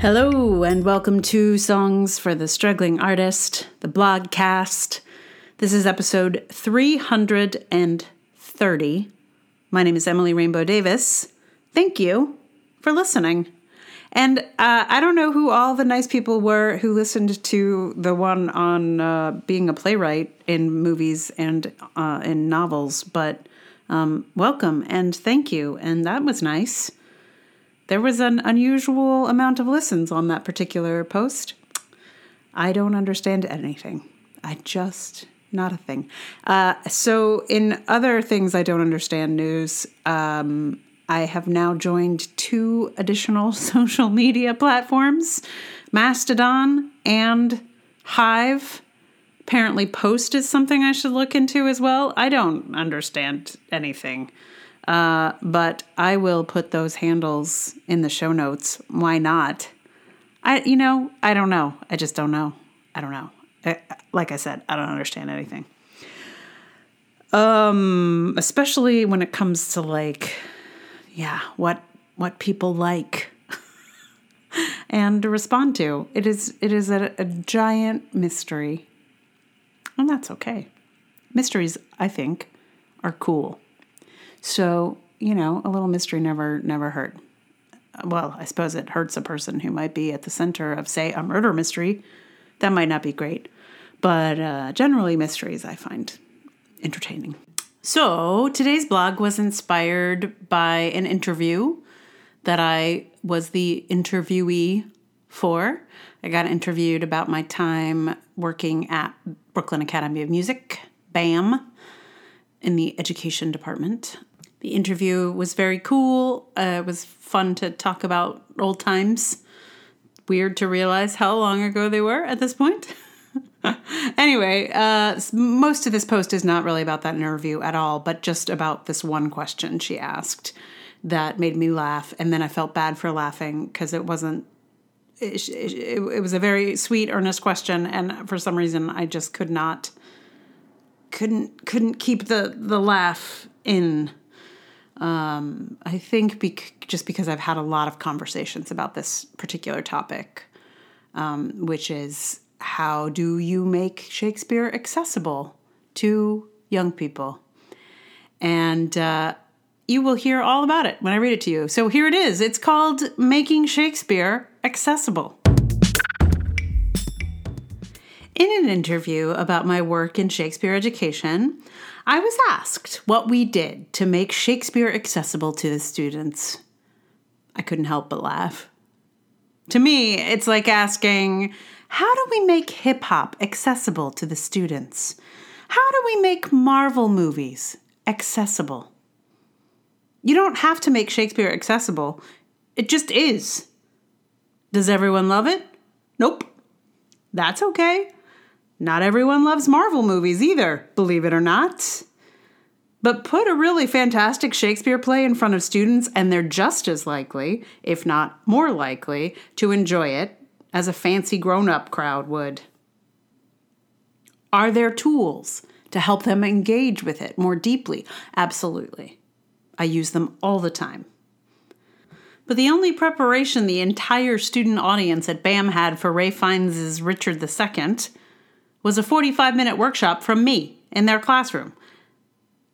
Hello, and welcome to Songs for the Struggling Artist, the blogcast. This is episode 330. My name is Emily Rainbow Davis. Thank you for listening. And uh, I don't know who all the nice people were who listened to the one on uh, being a playwright in movies and uh, in novels, but um, welcome and thank you. And that was nice there was an unusual amount of listens on that particular post. I don't understand anything. I just not a thing. Uh, so, in other things I don't understand news, um, I have now joined two additional social media platforms Mastodon and Hive. Apparently, Post is something I should look into as well. I don't understand anything. Uh, but I will put those handles in the show notes. Why not? I, you know, I don't know. I just don't know. I don't know. I, like I said, I don't understand anything. Um, especially when it comes to like, yeah, what what people like and respond to. It is it is a, a giant mystery, and that's okay. Mysteries, I think, are cool. So, you know, a little mystery never never hurt. Well, I suppose it hurts a person who might be at the center of, say, a murder mystery. That might not be great. But uh, generally, mysteries I find entertaining. So, today's blog was inspired by an interview that I was the interviewee for. I got interviewed about my time working at Brooklyn Academy of Music, BAM, in the education department. The interview was very cool. Uh, it was fun to talk about old times. Weird to realize how long ago they were at this point. anyway, uh, most of this post is not really about that interview at all, but just about this one question she asked that made me laugh. And then I felt bad for laughing because it wasn't it, it, it, was a very sweet earnest question and for some reason i just could not couldn't couldn't keep the the laugh in um, I think bec- just because I've had a lot of conversations about this particular topic, um, which is how do you make Shakespeare accessible to young people? And uh, you will hear all about it when I read it to you. So here it is. It's called Making Shakespeare Accessible. In an interview about my work in Shakespeare education, I was asked what we did to make Shakespeare accessible to the students. I couldn't help but laugh. To me, it's like asking, how do we make hip hop accessible to the students? How do we make Marvel movies accessible? You don't have to make Shakespeare accessible, it just is. Does everyone love it? Nope. That's okay. Not everyone loves Marvel movies either, believe it or not. But put a really fantastic Shakespeare play in front of students, and they're just as likely, if not more likely, to enjoy it as a fancy grown up crowd would. Are there tools to help them engage with it more deeply? Absolutely. I use them all the time. But the only preparation the entire student audience at BAM had for Ralph Fiennes' Richard II was a 45 minute workshop from me in their classroom.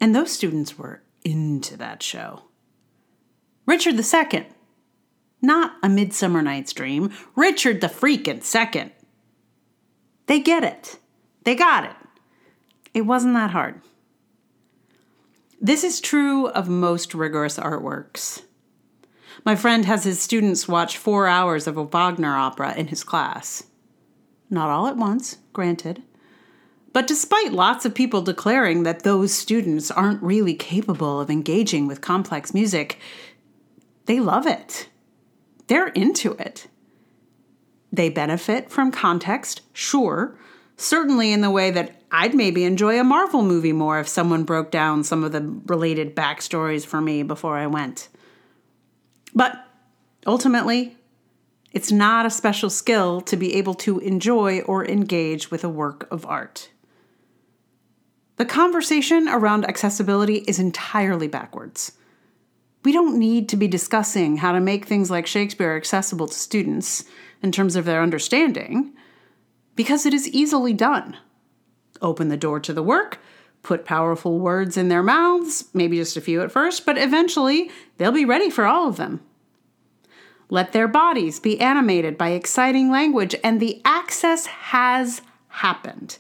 And those students were into that show. Richard II, not a Midsummer Night's Dream, Richard the freaking second. They get it. They got it. It wasn't that hard. This is true of most rigorous artworks. My friend has his students watch four hours of a Wagner opera in his class. Not all at once, granted. But despite lots of people declaring that those students aren't really capable of engaging with complex music, they love it. They're into it. They benefit from context, sure, certainly in the way that I'd maybe enjoy a Marvel movie more if someone broke down some of the related backstories for me before I went. But ultimately, it's not a special skill to be able to enjoy or engage with a work of art. The conversation around accessibility is entirely backwards. We don't need to be discussing how to make things like Shakespeare accessible to students in terms of their understanding because it is easily done. Open the door to the work, put powerful words in their mouths, maybe just a few at first, but eventually they'll be ready for all of them. Let their bodies be animated by exciting language, and the access has happened.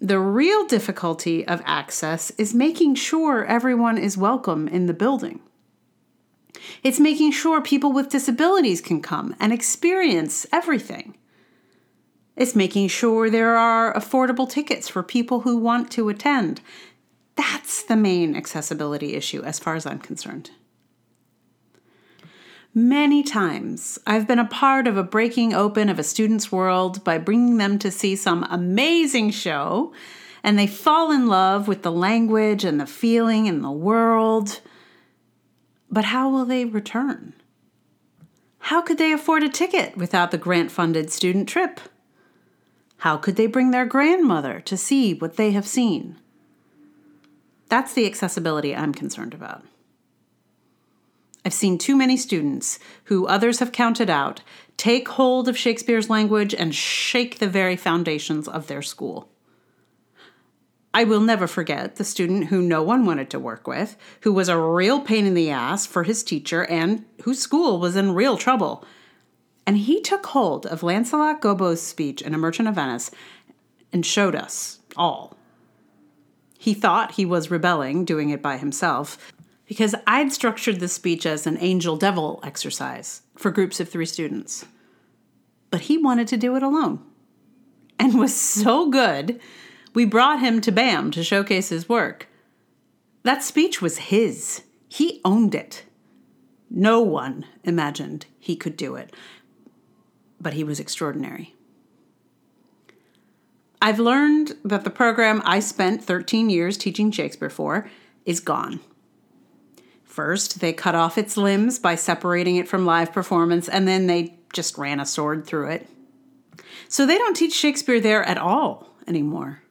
The real difficulty of access is making sure everyone is welcome in the building. It's making sure people with disabilities can come and experience everything. It's making sure there are affordable tickets for people who want to attend. That's the main accessibility issue, as far as I'm concerned. Many times, I've been a part of a breaking open of a student's world by bringing them to see some amazing show, and they fall in love with the language and the feeling and the world. But how will they return? How could they afford a ticket without the grant funded student trip? How could they bring their grandmother to see what they have seen? That's the accessibility I'm concerned about. I've seen too many students, who others have counted out, take hold of Shakespeare's language and shake the very foundations of their school. I will never forget the student who no one wanted to work with, who was a real pain in the ass for his teacher, and whose school was in real trouble. And he took hold of Lancelot Gobbo's speech in A Merchant of Venice and showed us all. He thought he was rebelling, doing it by himself, because I'd structured the speech as an angel devil exercise for groups of three students. But he wanted to do it alone and was so good, we brought him to BAM to showcase his work. That speech was his, he owned it. No one imagined he could do it, but he was extraordinary. I've learned that the program I spent 13 years teaching Shakespeare for is gone. First, they cut off its limbs by separating it from live performance, and then they just ran a sword through it. So they don't teach Shakespeare there at all anymore.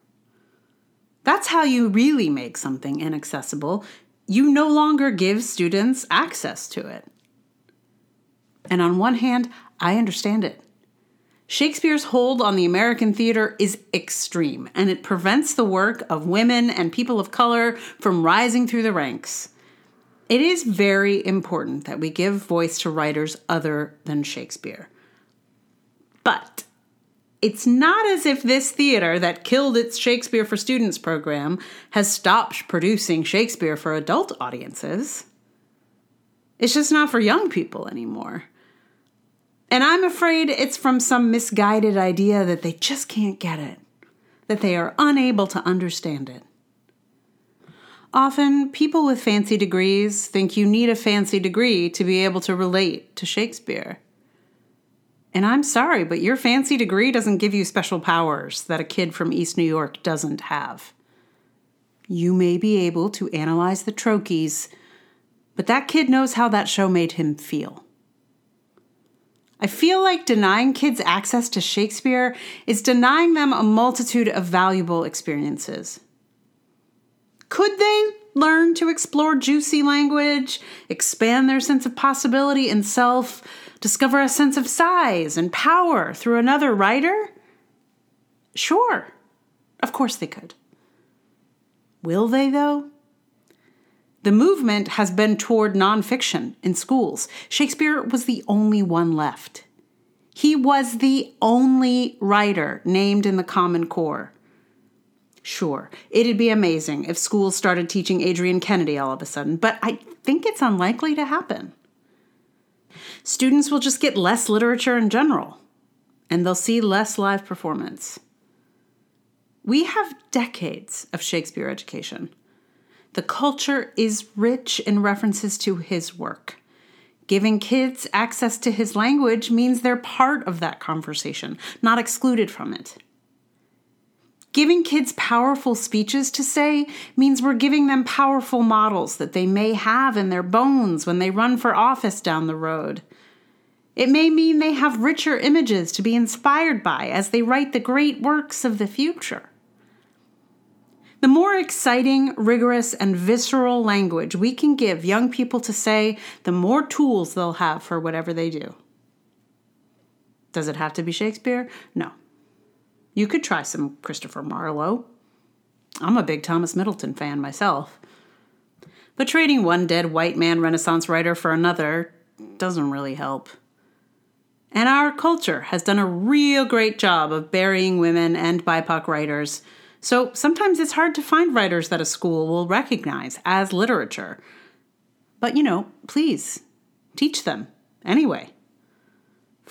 That's how you really make something inaccessible. You no longer give students access to it. And on one hand, I understand it. Shakespeare's hold on the American theater is extreme, and it prevents the work of women and people of color from rising through the ranks. It is very important that we give voice to writers other than Shakespeare. But it's not as if this theater that killed its Shakespeare for Students program has stopped producing Shakespeare for adult audiences. It's just not for young people anymore. And I'm afraid it's from some misguided idea that they just can't get it, that they are unable to understand it. Often, people with fancy degrees think you need a fancy degree to be able to relate to Shakespeare. And I'm sorry, but your fancy degree doesn't give you special powers that a kid from East New York doesn't have. You may be able to analyze the trochees, but that kid knows how that show made him feel. I feel like denying kids access to Shakespeare is denying them a multitude of valuable experiences. Could they learn to explore juicy language, expand their sense of possibility and self, discover a sense of size and power through another writer? Sure, of course they could. Will they, though? The movement has been toward nonfiction in schools. Shakespeare was the only one left. He was the only writer named in the Common Core. Sure, it'd be amazing if schools started teaching Adrienne Kennedy all of a sudden, but I think it's unlikely to happen. Students will just get less literature in general, and they'll see less live performance. We have decades of Shakespeare education. The culture is rich in references to his work. Giving kids access to his language means they're part of that conversation, not excluded from it. Giving kids powerful speeches to say means we're giving them powerful models that they may have in their bones when they run for office down the road. It may mean they have richer images to be inspired by as they write the great works of the future. The more exciting, rigorous, and visceral language we can give young people to say, the more tools they'll have for whatever they do. Does it have to be Shakespeare? No. You could try some Christopher Marlowe. I'm a big Thomas Middleton fan myself. But trading one dead white man Renaissance writer for another doesn't really help. And our culture has done a real great job of burying women and BIPOC writers, so sometimes it's hard to find writers that a school will recognize as literature. But you know, please teach them anyway.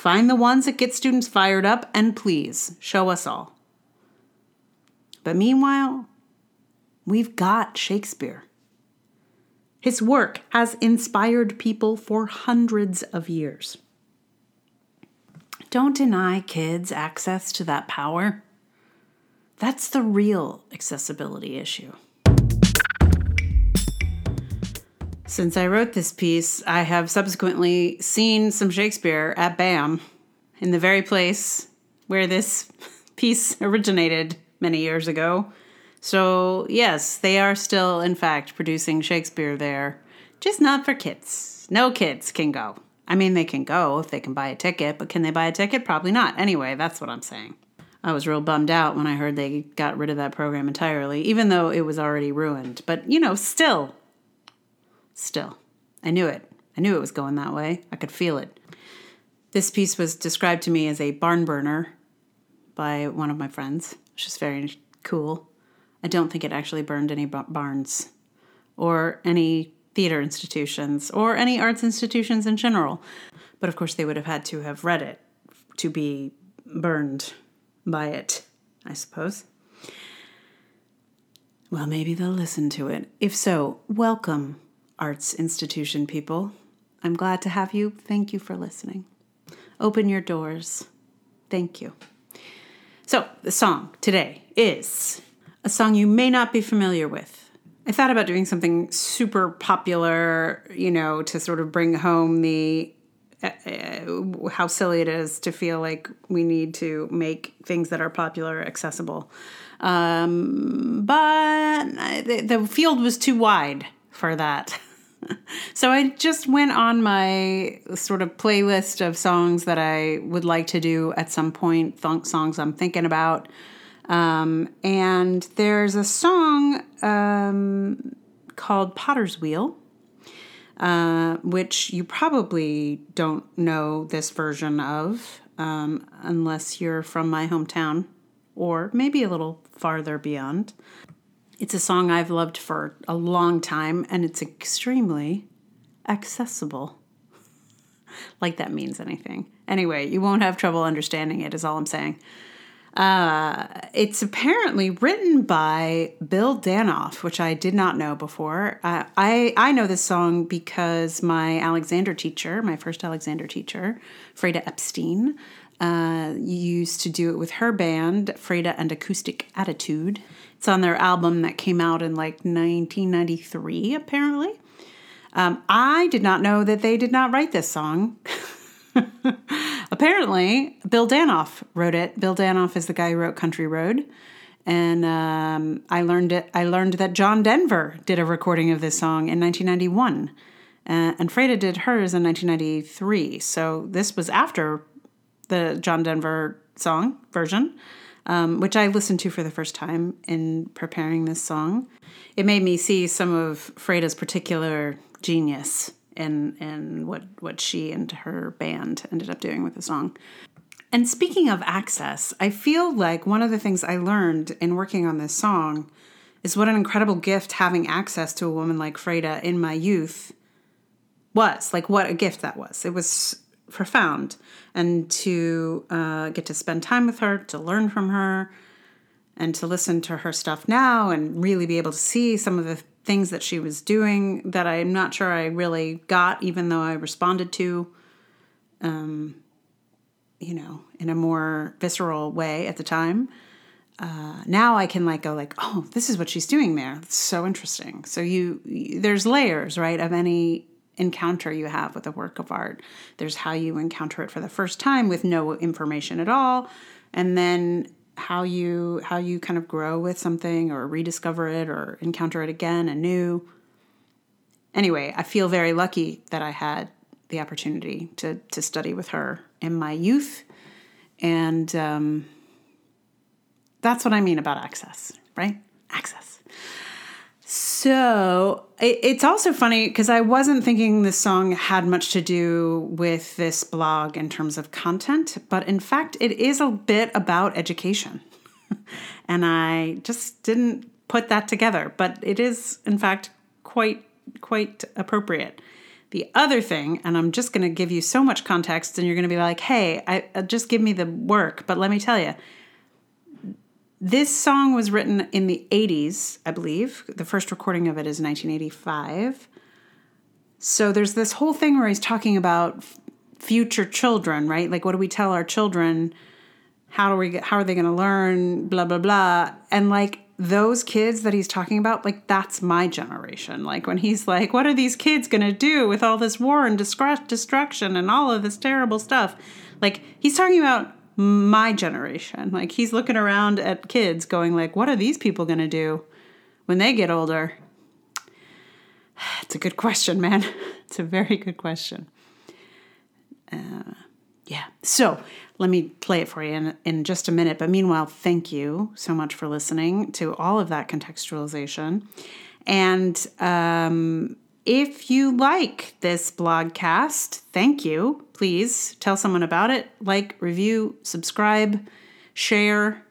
Find the ones that get students fired up and please show us all. But meanwhile, we've got Shakespeare. His work has inspired people for hundreds of years. Don't deny kids access to that power. That's the real accessibility issue. Since I wrote this piece, I have subsequently seen some Shakespeare at BAM in the very place where this piece originated many years ago. So, yes, they are still, in fact, producing Shakespeare there, just not for kids. No kids can go. I mean, they can go if they can buy a ticket, but can they buy a ticket? Probably not. Anyway, that's what I'm saying. I was real bummed out when I heard they got rid of that program entirely, even though it was already ruined. But, you know, still, Still, I knew it. I knew it was going that way. I could feel it. This piece was described to me as a barn burner by one of my friends, which is very cool. I don't think it actually burned any barns or any theater institutions or any arts institutions in general. But of course, they would have had to have read it to be burned by it, I suppose. Well, maybe they'll listen to it. If so, welcome arts institution people. I'm glad to have you. Thank you for listening. Open your doors. Thank you. So, the song today is a song you may not be familiar with. I thought about doing something super popular, you know, to sort of bring home the uh, uh how silly it is to feel like we need to make things that are popular accessible. Um, but the, the field was too wide for that. so I just went on my sort of playlist of songs that I would like to do at some point, funk songs I'm thinking about. Um, and there's a song um, called Potter's Wheel, uh, which you probably don't know this version of um, unless you're from my hometown or maybe a little farther beyond. It's a song I've loved for a long time, and it's extremely accessible. like that means anything. Anyway, you won't have trouble understanding it, is all I'm saying. Uh, it's apparently written by Bill Danoff, which I did not know before. Uh, I I know this song because my Alexander teacher, my first Alexander teacher, Freda Epstein, uh, used to do it with her band, Freda and Acoustic Attitude. It's on their album that came out in like 1993, apparently. Um, I did not know that they did not write this song. apparently, Bill Danoff wrote it. Bill Danoff is the guy who wrote Country Road. And um, I learned it. I learned that John Denver did a recording of this song in 1991, uh, and Freda did hers in 1993. So this was after the John Denver song version um, which I listened to for the first time in preparing this song. It made me see some of Freda's particular genius in in what what she and her band ended up doing with the song. And speaking of access, I feel like one of the things I learned in working on this song is what an incredible gift having access to a woman like Freda in my youth was. Like what a gift that was. It was profound and to uh, get to spend time with her, to learn from her, and to listen to her stuff now and really be able to see some of the things that she was doing that I'm not sure I really got, even though I responded to, um, you know, in a more visceral way at the time. Uh, now I can like go like, oh, this is what she's doing there. It's so interesting. So you, you there's layers, right, of any encounter you have with a work of art. There's how you encounter it for the first time with no information at all. And then how you how you kind of grow with something or rediscover it or encounter it again anew. Anyway, I feel very lucky that I had the opportunity to to study with her in my youth, and um, that's what I mean about access, right? Access. So it, it's also funny because I wasn't thinking this song had much to do with this blog in terms of content, but in fact, it is a bit about education. and I just didn't put that together, but it is, in fact, quite quite appropriate. The other thing, and I'm just going to give you so much context, and you're going to be like, "Hey, I, uh, just give me the work." But let me tell you, this song was written in the 80s, I believe. The first recording of it is 1985. So there's this whole thing where he's talking about future children, right? Like what do we tell our children? How do we get, how are they going to learn blah blah blah? And like those kids that he's talking about, like that's my generation. Like when he's like, what are these kids going to do with all this war and destruction and all of this terrible stuff? Like he's talking about my generation. Like he's looking around at kids going like, what are these people going to do when they get older? It's a good question, man. It's a very good question. Uh, yeah. So let me play it for you in, in just a minute. But meanwhile, thank you so much for listening to all of that contextualization. And um, if you like this blogcast, thank you. Please tell someone about it. Like, review, subscribe, share.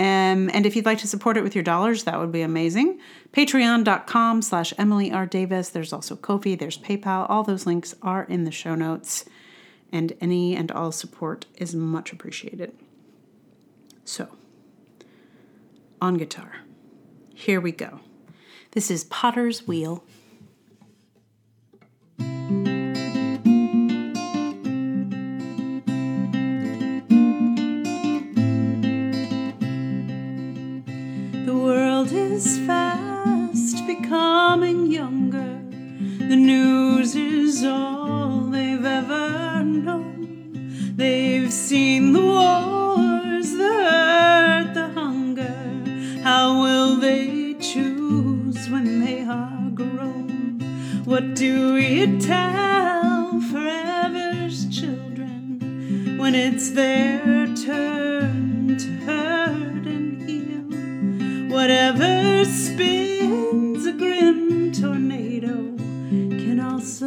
Um, and if you'd like to support it with your dollars, that would be amazing. Patreon.com slash Emily R. Davis. There's also Ko-fi, there's PayPal. All those links are in the show notes. And any and all support is much appreciated. So, on guitar, here we go. This is Potter's Wheel fast becoming younger. The news is all they've ever known. They've seen the wars, the hurt, the hunger. How will they choose when they are grown? What do we tell forever's children when it's their turn to hurt and heal? Whatever spins a grim tornado can also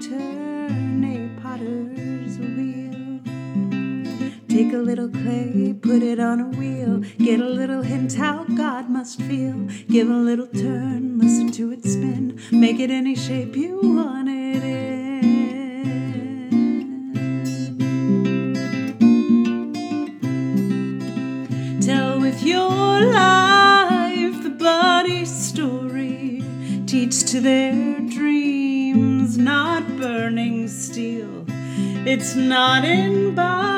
turn a potter's wheel. Take a little clay, put it on a wheel, get a little hint how God must feel. Give a little turn, listen to it spin, make it any shape you want it in. To their dreams, not burning steel. It's not in bombs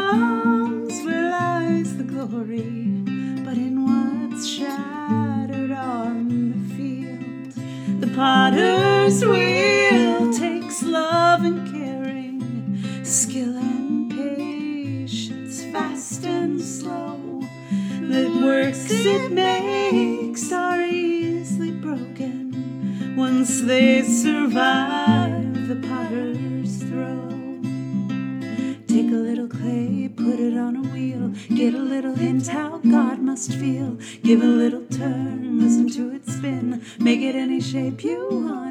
they survive the potter's throw. Take a little clay, put it on a wheel, get a little hint how God must feel. Give a little turn, listen to it spin, make it any shape you want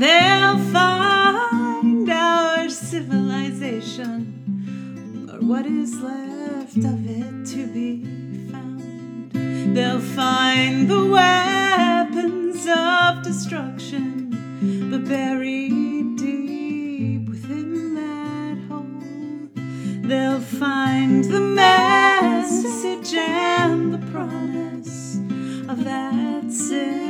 they'll find our civilization, or what is left of it to be found. They'll find the weapons of destruction, but buried deep within that hole. They'll find the message and the promise of that bowl.